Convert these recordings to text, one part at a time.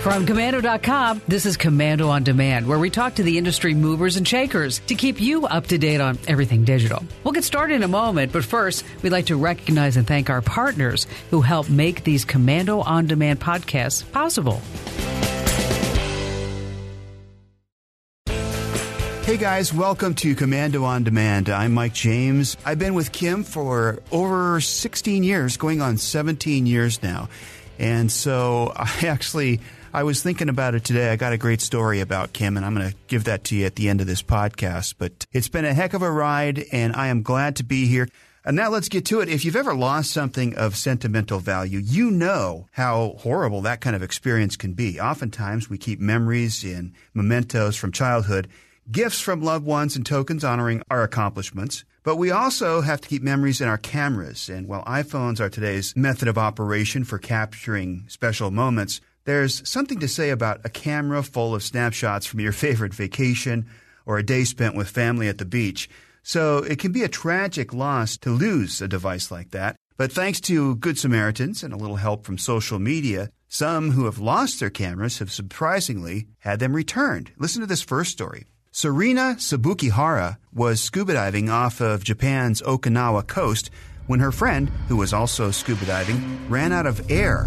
From Komando.com, this is Komando on Demand, where we talk to the industry movers and shakers to keep you up to date on everything digital. We'll get started in a moment, but first, we'd like to recognize and thank our partners who help make these Komando on Demand podcasts possible. Hey guys, welcome to Komando on Demand. I'm Mike James. I've been with Kim for over 16 years, going on 17 years now. And so I actually I was thinking about it today. I got a great story about Kim, and I'm going to give that to you at the end of this podcast. But it's been a heck of a ride, and I am glad to be here. And now let's get to it. If you've ever lost something of sentimental value, you know how horrible that kind of experience can be. Oftentimes, we keep memories and mementos from childhood, gifts from loved ones, and tokens honoring our accomplishments. But we also have to keep memories in our cameras. And while iPhones are today's method of operation for capturing special moments, there's something to say about a camera full of snapshots from your favorite vacation or a day spent with family at the beach. So it can be a tragic loss to lose a device like that. But thanks to Good Samaritans and a little help from social media, some who have lost their cameras have surprisingly had them returned. Listen to this first story. Sarina Sabukihara was scuba diving off of Japan's Okinawa coast when her friend, who was also scuba diving, ran out of air.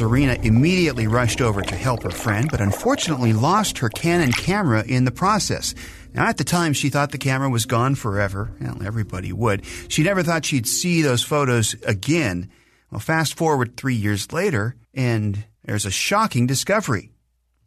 Serena immediately rushed over to help her friend, but unfortunately lost her Canon camera in the process. Now, at the time, she thought the camera was gone forever. Well, everybody would. She never thought she'd see those photos again. Well, fast forward three years later, and there's a shocking discovery.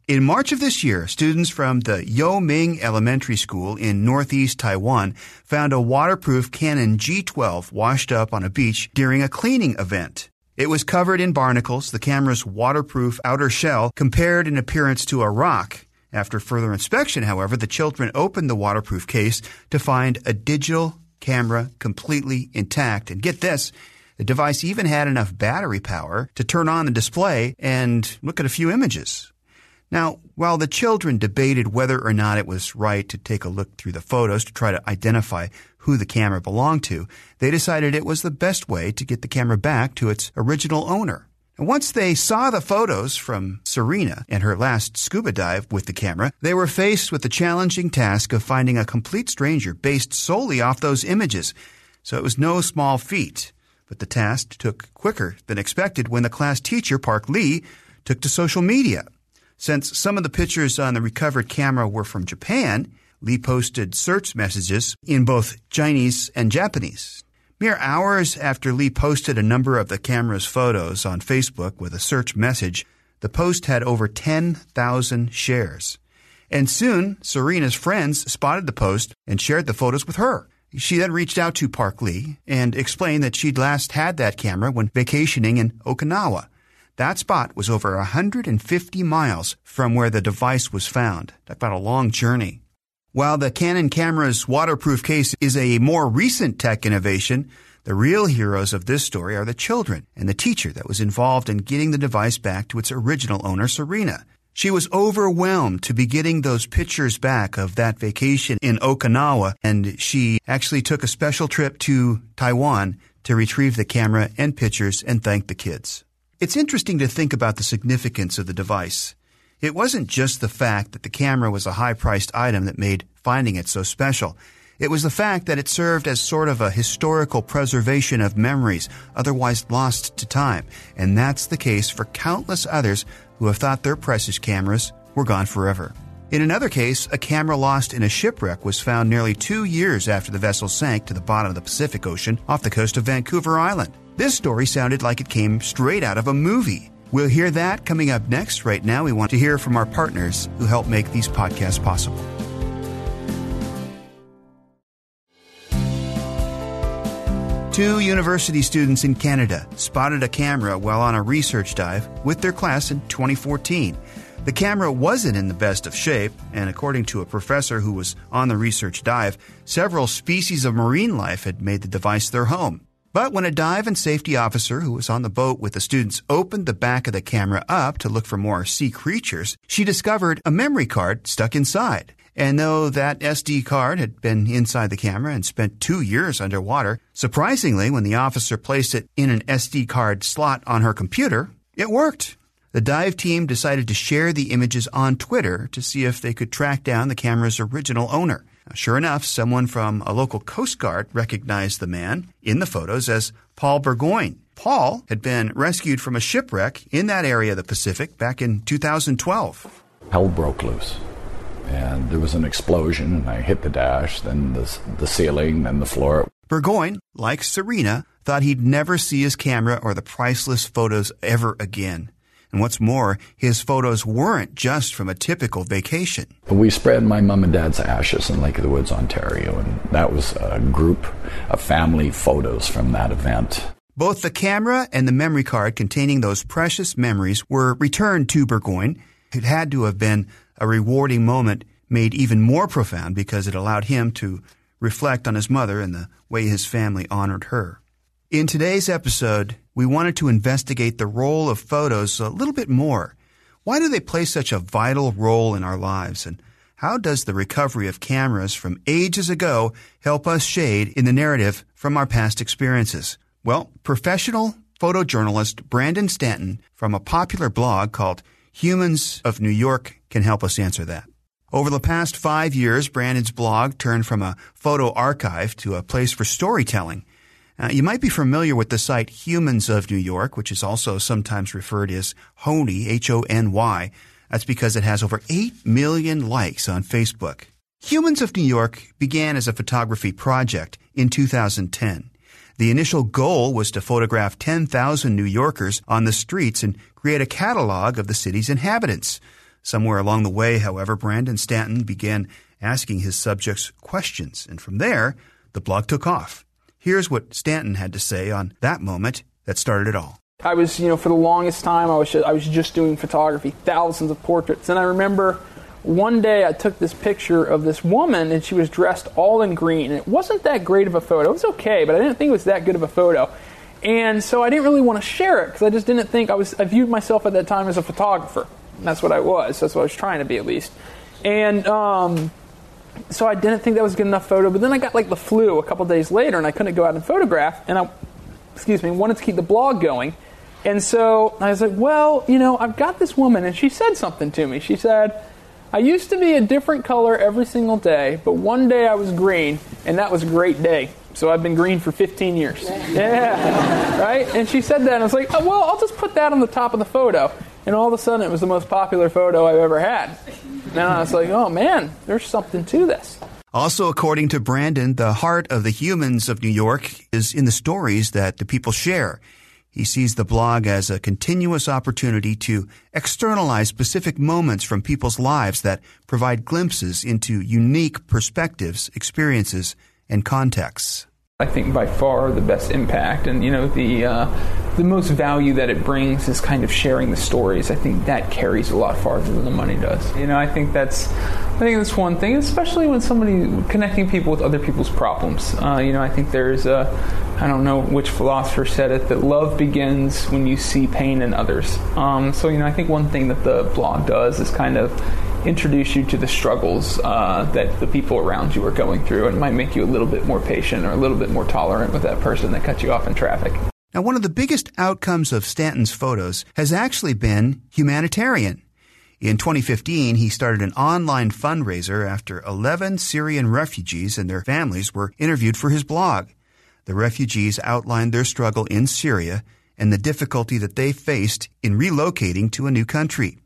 In March of this year, students from the Yo-Ming Elementary School in northeast Taiwan found a waterproof Canon G12 washed up on a beach during a cleaning event. It was covered in barnacles. The camera's waterproof outer shell compared in appearance to a rock. After further inspection, however, the children opened the waterproof case to find a digital camera completely intact. And get this, the device even had enough battery power to turn on the display and look at a few images. Now, while the children debated whether or not it was right to take a look through the photos to try to identify who the camera belonged to, they decided it was the best way to get the camera back to its original owner. And once they saw the photos from Serena and her last scuba dive with the camera, they were faced with the challenging task of finding a complete stranger based solely off those images. So it was no small feat. But the task took quicker than expected when the class teacher, Park Lee, took to social media. Since some of the pictures on the recovered camera were from Japan, Lee posted search messages in both Chinese and Japanese. Mere hours after Lee posted a number of the camera's photos on Facebook with a search message, the post had over 10,000 shares. And soon, Serena's friends spotted the post and shared the photos with her. She then reached out to Park Lee and explained that she'd last had that camera when vacationing in Okinawa. That spot was over 150 miles from where the device was found. That's about a long journey. While the Canon camera's waterproof case is a more recent tech innovation, the real heroes of this story are the children and the teacher that was involved in getting the device back to its original owner, Serena. She was overwhelmed to be getting those pictures back of that vacation in Okinawa, and she actually took a special trip to Taiwan to retrieve the camera and pictures and thank the kids. It's interesting to think about the significance of the device. It wasn't just the fact that the camera was a high priced item that made finding it so special. It was the fact that it served as sort of a historical preservation of memories otherwise lost to time. And that's the case for countless others who have thought their precious cameras were gone forever. In another case, a camera lost in a shipwreck was found nearly two years after the vessel sank to the bottom of the Pacific Ocean off the coast of Vancouver Island. This story sounded like it came straight out of a movie. We'll hear that coming up next. Right now, we want to hear from our partners who help make these podcasts possible. Two university students in Canada spotted a camera while on a research dive with their class in 2014. The camera wasn't in the best of shape, and according to a professor who was on the research dive, several species of marine life had made the device their home. But when a dive and safety officer who was on the boat with the students opened the back of the camera up to look for more sea creatures, she discovered a memory card stuck inside. And though that SD card had been inside the camera and spent two years underwater, surprisingly, when the officer placed it in an SD card slot on her computer, it worked. The dive team decided to share the images on Twitter to see if they could track down the camera's original owner. Sure enough, someone from a local Coast Guard recognized the man in the photos as Paul Burgoyne. Paul had been rescued from a shipwreck in that area of the Pacific back in 2012. Hell broke loose, and there was an explosion, and I hit the dash, then the, the ceiling, then the floor. Burgoyne, like Serena, thought he'd never see his camera or the priceless photos ever again. And what's more, his photos weren't just from a typical vacation. We spread my mom and dad's ashes in Lake of the Woods, Ontario, and that was a group of family photos from that event. Both the camera and the memory card containing those precious memories were returned to Burgoyne. It had to have been a rewarding moment made even more profound because it allowed him to reflect on his mother and the way his family honored her. In today's episode, we wanted to investigate the role of photos a little bit more. Why do they play such a vital role in our lives? And how does the recovery of cameras from ages ago help us shade in the narrative from our past experiences? Well, professional photojournalist Brandon Stanton from a popular blog called Humans of New York can help us answer that. Over the past five years, Brandon's blog turned from a photo archive to a place for storytelling. Uh, you might be familiar with the site Humans of New York, which is also sometimes referred as Hony, H-O-N-Y. That's because it has over 8 million likes on Facebook. Humans of New York began as a photography project in 2010. The initial goal was to photograph 10,000 New Yorkers on the streets and create a catalog of the city's inhabitants. Somewhere along the way, however, Brandon Stanton began asking his subjects questions, and from there, the blog took off. Here's what Stanton had to say on that moment that started it all. I was, you know, for the longest time, I was just, I was just doing photography, thousands of portraits. And I remember one day I took this picture of this woman, and she was dressed all in green. And it wasn't that great of a photo. It was okay, but I didn't think it was that good of a photo. And so I didn't really want to share it because I just didn't think I was. I viewed myself at that time as a photographer. That's what I was. That's what I was trying to be, at least. And um, so I didn't think that was a good enough photo. But then I got like the flu a couple days later, and I couldn't go out and photograph. And I, excuse me, wanted to keep the blog going. And so I was like, well, you know, I've got this woman, and she said something to me. She said, I used to be a different color every single day, but one day I was green, and that was a great day. So I've been green for 15 years. Yeah, right? And she said that, and I was like, oh, well, I'll just put that on the top of the photo. And all of a sudden, it was the most popular photo I've ever had. And I was like, oh man, there's something to this. Also, according to Brandon, the heart of the humans of New York is in the stories that the people share. He sees the blog as a continuous opportunity to externalize specific moments from people's lives that provide glimpses into unique perspectives, experiences, and contexts. I think by far the best impact, and you know the uh, the most value that it brings is kind of sharing the stories. I think that carries a lot farther than the money does. You know, I think that's I think that's one thing, especially when somebody connecting people with other people's problems. Uh, you know, I think there's a I don't know which philosopher said it that love begins when you see pain in others. Um, so you know, I think one thing that the blog does is kind of introduce you to the struggles uh, that the people around you are going through and might make you a little bit more patient or a little bit more tolerant with that person that cut you off in traffic. Now, one of the biggest outcomes of Stanton's photos has actually been humanitarian. In 2015, he started an online fundraiser after 11 Syrian refugees and their families were interviewed for his blog. The refugees outlined their struggle in Syria and the difficulty that they faced in relocating to a new country.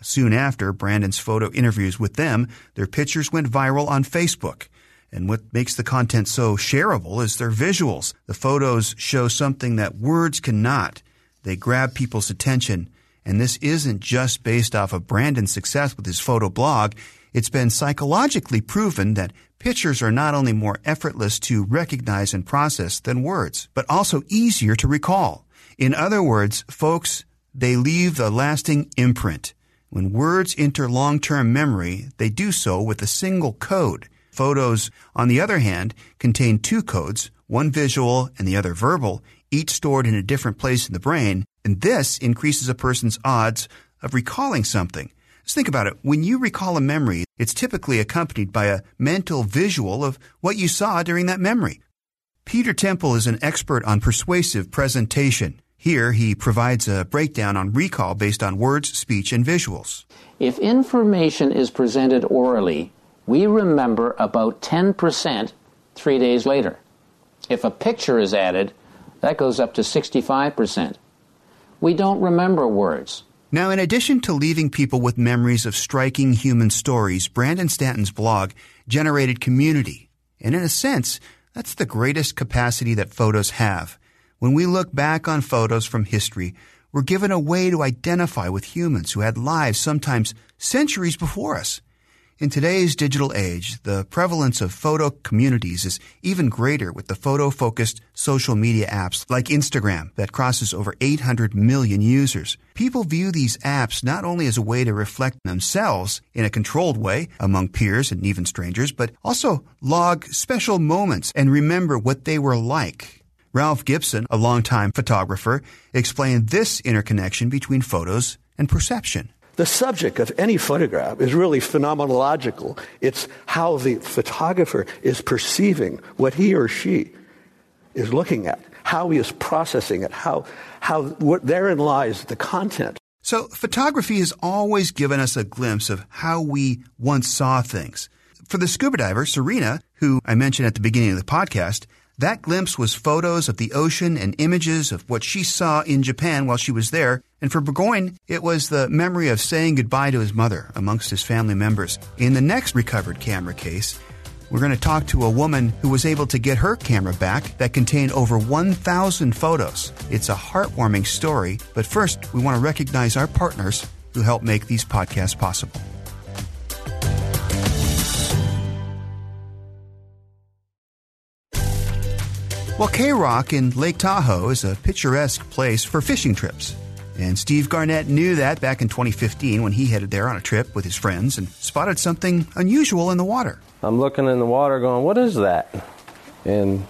Soon after Brandon's photo interviews with them, their pictures went viral on Facebook. And what makes the content so shareable is their visuals. The photos show something that words cannot. They grab people's attention. And this isn't just based off of Brandon's success with his photo blog. It's been psychologically proven that pictures are not only more effortless to recognize and process than words, but also easier to recall. In other words, folks, they leave a lasting imprint. When words enter long-term memory, they do so with a single code. Photos, on the other hand, contain two codes, one visual and the other verbal, each stored in a different place in the brain, and this increases a person's odds of recalling something. Just think about it. When you recall a memory, it's typically accompanied by a mental visual of what you saw during that memory. Peter Temple is an expert on persuasive presentation. Here, he provides a breakdown on recall based on words, speech, and visuals. If information is presented orally, we remember about 10% three days later. If a picture is added, that goes up to 65%. We don't remember words. Now, in addition to leaving people with memories of striking human stories, Brandon Stanton's blog generated community. And in a sense, that's the greatest capacity that photos have. When we look back on photos from history, we're given a way to identify with humans who had lives sometimes centuries before us. In today's digital age, the prevalence of photo communities is even greater with the photo focused social media apps like Instagram that crosses over 800 million users. People view these apps not only as a way to reflect themselves in a controlled way among peers and even strangers, but also log special moments and remember what they were like. Ralph Gibson, a longtime photographer, explained this interconnection between photos and perception. The subject of any photograph is really phenomenological. It's how the photographer is perceiving what he or she is looking at, how he is processing it, how, how what, therein lies the content. So, photography has always given us a glimpse of how we once saw things. For the scuba diver, Serena, who I mentioned at the beginning of the podcast, that glimpse was photos of the ocean and images of what she saw in Japan while she was there. And for Burgoyne, it was the memory of saying goodbye to his mother amongst his family members. In the next recovered camera case, we're going to talk to a woman who was able to get her camera back that contained over 1,000 photos. It's a heartwarming story, but first, we want to recognize our partners who help make these podcasts possible. Well, Cave Rock in Lake Tahoe is a picturesque place for fishing trips. And Steve Garnett knew that back in 2015 when he headed there on a trip with his friends and spotted something unusual in the water. I'm looking in the water going, What is that? And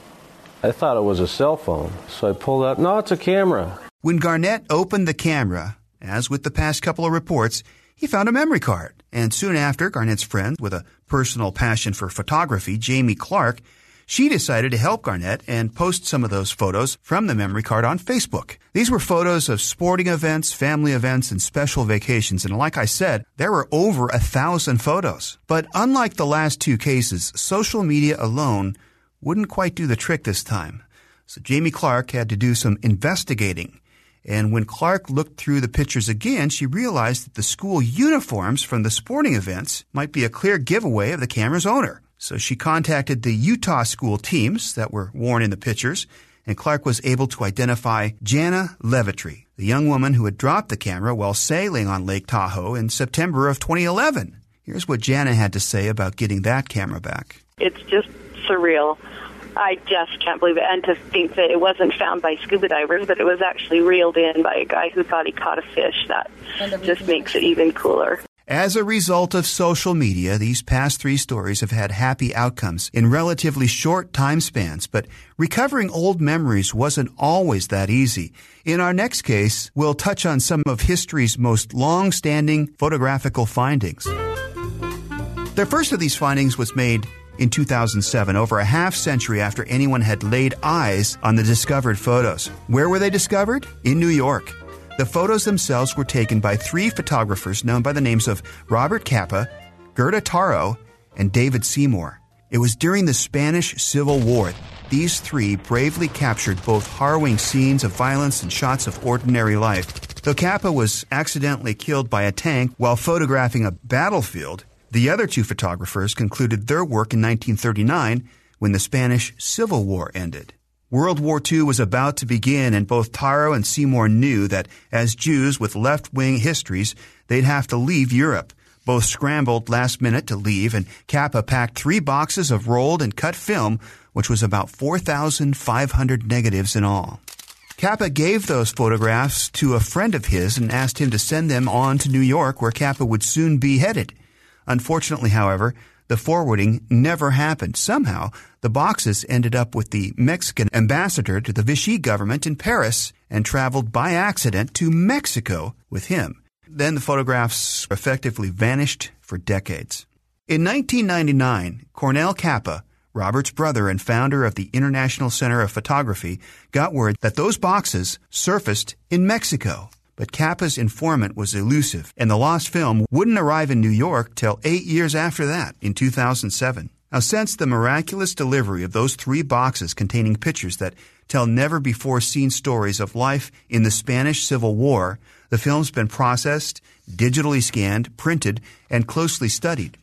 I thought it was a cell phone. So I pulled up, No, it's a camera. When Garnett opened the camera, as with the past couple of reports, he found a memory card. And soon after, Garnett's friend, with a personal passion for photography, Jamie Clark, she decided to help Garnett and post some of those photos from the memory card on Facebook. These were photos of sporting events, family events, and special vacations. And like I said, there were over a thousand photos. But unlike the last two cases, social media alone wouldn't quite do the trick this time. So Jamie Clark had to do some investigating. And when Clark looked through the pictures again, she realized that the school uniforms from the sporting events might be a clear giveaway of the camera's owner. So she contacted the Utah school teams that were worn in the pictures, and Clark was able to identify Jana Levitry, the young woman who had dropped the camera while sailing on Lake Tahoe in September of 2011. Here's what Jana had to say about getting that camera back. It's just surreal. I just can't believe it. And to think that it wasn't found by scuba divers, but it was actually reeled in by a guy who thought he caught a fish. That just makes it even cooler. As a result of social media, these past three stories have had happy outcomes in relatively short time spans, but recovering old memories wasn't always that easy. In our next case, we'll touch on some of history's most long-standing photographical findings. The first of these findings was made in 2007, over a half century after anyone had laid eyes on the discovered photos. Where were they discovered? In New York. The photos themselves were taken by three photographers known by the names of Robert Capa, Gerda Taro, and David Seymour. It was during the Spanish Civil War. These three bravely captured both harrowing scenes of violence and shots of ordinary life. Though Capa was accidentally killed by a tank while photographing a battlefield, the other two photographers concluded their work in 1939 when the Spanish Civil War ended. World War II was about to begin, and both Taro and Seymour knew that as Jews with left wing histories, they'd have to leave Europe. Both scrambled last minute to leave, and Capa packed three boxes of rolled and cut film, which was about 4,500 negatives in all. Capa gave those photographs to a friend of his and asked him to send them on to New York, where Capa would soon be headed. Unfortunately, however, the forwarding never happened. Somehow, the boxes ended up with the Mexican ambassador to the Vichy government in Paris and traveled by accident to Mexico with him. Then the photographs effectively vanished for decades. In 1999, Cornell Capa, Robert's brother and founder of the International Center of Photography, got word that those boxes surfaced in Mexico. But Capa's informant was elusive, and the lost film wouldn't arrive in New York till eight years after that, in 2007. Now, since the miraculous delivery of those three boxes containing pictures that tell never before seen stories of life in the Spanish Civil War, the film's been processed, digitally scanned, printed, and closely studied.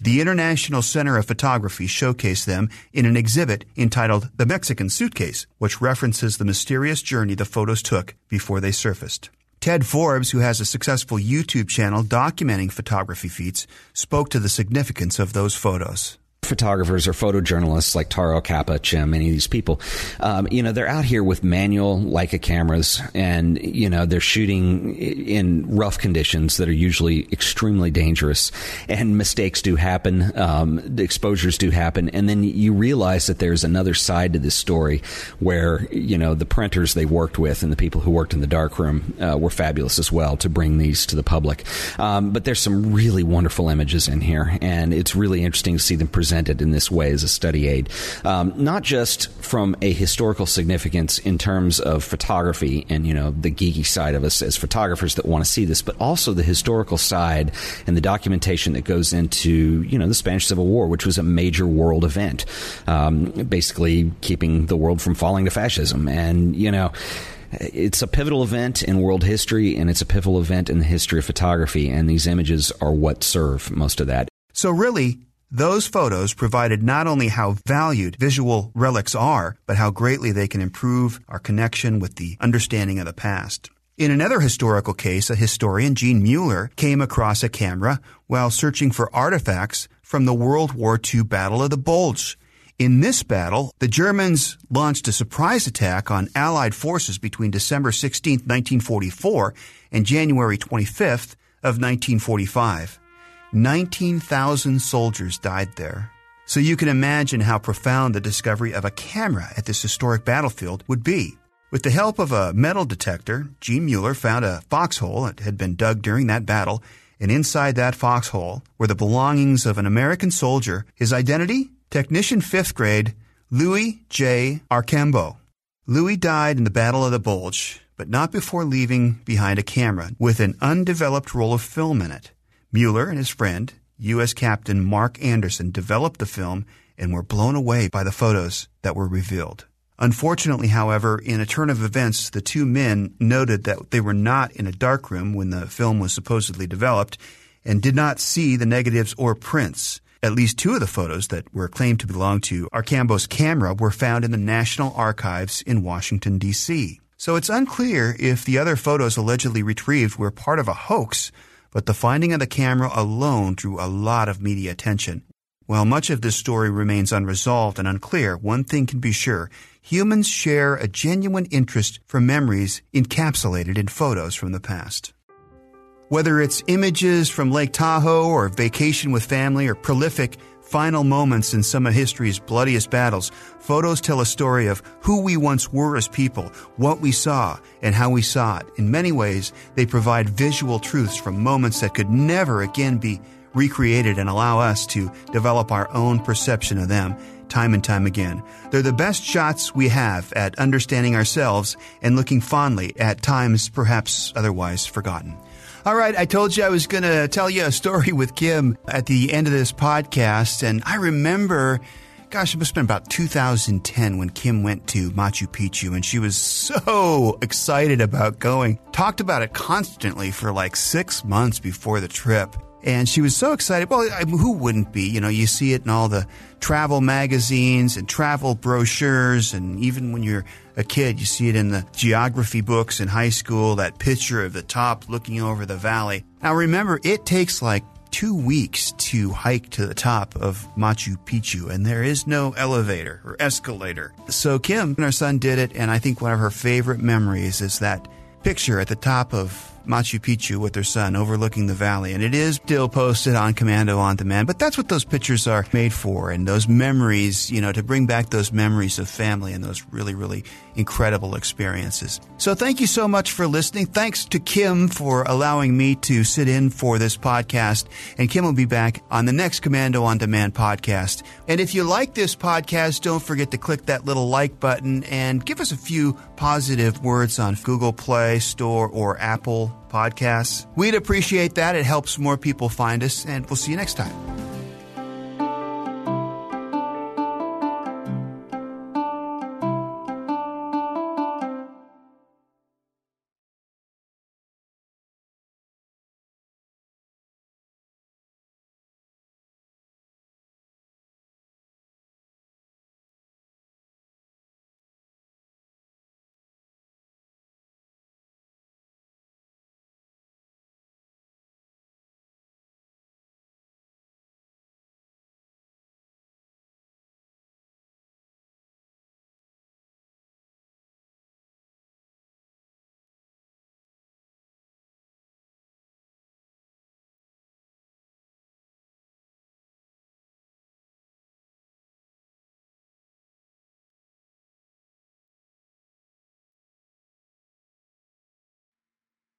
The International Center of Photography showcased them in an exhibit entitled The Mexican Suitcase, which references the mysterious journey the photos took before they surfaced. Ted Forbes, who has a successful YouTube channel documenting photography feats, spoke to the significance of those photos photographers or photojournalists like Taro Capa, Chim, any of these people, um, you know, they're out here with manual Leica cameras and, you know, they're shooting in rough conditions that are usually extremely dangerous and mistakes do happen. Um, the exposures do happen. And then you realize that there's another side to this story where, you know, the printers they worked with and the people who worked in the darkroom uh, were fabulous as well to bring these to the public. Um, but there's some really wonderful images in here and it's really interesting to see them present presented in this way as a study aid, um, not just from a historical significance in terms of photography and you know the geeky side of us as photographers that want to see this, but also the historical side and the documentation that goes into you know the Spanish Civil War, which was a major world event, um, basically keeping the world from falling to fascism, and you know it's a pivotal event in world history and it's a pivotal event in the history of photography and these images are what serve most of that. So really those photos provided not only how valued visual relics are, but how greatly they can improve our connection with the understanding of the past. In another historical case, a historian, Gene Mueller, came across a camera while searching for artifacts from the World War II Battle of the Bulge. In this battle, the Germans launched a surprise attack on Allied forces between December 16, 1944 and January 25th of 1945. 19,000 soldiers died there. So you can imagine how profound the discovery of a camera at this historic battlefield would be. With the help of a metal detector, Gene Mueller found a foxhole that had been dug during that battle, and inside that foxhole were the belongings of an American soldier. His identity? Technician 5th grade, Louis J. Archambault. Louis died in the Battle of the Bulge, but not before leaving behind a camera with an undeveloped roll of film in it. Mueller and his friend, U.S. Captain Mark Anderson, developed the film and were blown away by the photos that were revealed. Unfortunately, however, in a turn of events, the two men noted that they were not in a darkroom when the film was supposedly developed and did not see the negatives or prints. At least two of the photos that were claimed to belong to Archambault's camera were found in the National Archives in Washington, D.C. So it's unclear if the other photos allegedly retrieved were part of a hoax but the finding of the camera alone drew a lot of media attention. While much of this story remains unresolved and unclear, one thing can be sure humans share a genuine interest for memories encapsulated in photos from the past. Whether it's images from Lake Tahoe or vacation with family or prolific final moments in some of history's bloodiest battles, photos tell a story of who we once were as people, what we saw, and how we saw it. In many ways, they provide visual truths from moments that could never again be recreated and allow us to develop our own perception of them time and time again. They're the best shots we have at understanding ourselves and looking fondly at times perhaps otherwise forgotten. All right, I told you I was going to tell you a story with Kim at the end of this podcast, and I remember gosh, it must have been about 2010 when Kim went to Machu Picchu and she was so excited about going. Talked about it constantly for like six months before the trip. And she was so excited. Well, I mean, who wouldn't be? You know, you see it in all the travel magazines and travel brochures. And even when you're a kid, you see it in the geography books in high school, that picture of the top looking over the valley. Now remember, it takes like two weeks to hike to the top of Machu Picchu, and there is no elevator or escalator. So Kim and her son did it, and I think one of her favorite memories is that picture at the top of Machu Picchu with her son overlooking the valley. And it is still posted on Komando on Demand. But that's what those pictures are made for and those memories, you know, to bring back those memories of family and those really, really incredible experiences. So thank you so much for listening. Thanks to Kim for allowing me to sit in for this podcast. And Kim will be back on the next Komando on Demand podcast. And if you like this podcast, don't forget to click that little like button and give us a few positive words on Google Play Store or Apple Podcasts. We'd appreciate that. It helps more people find us, and we'll see you next time.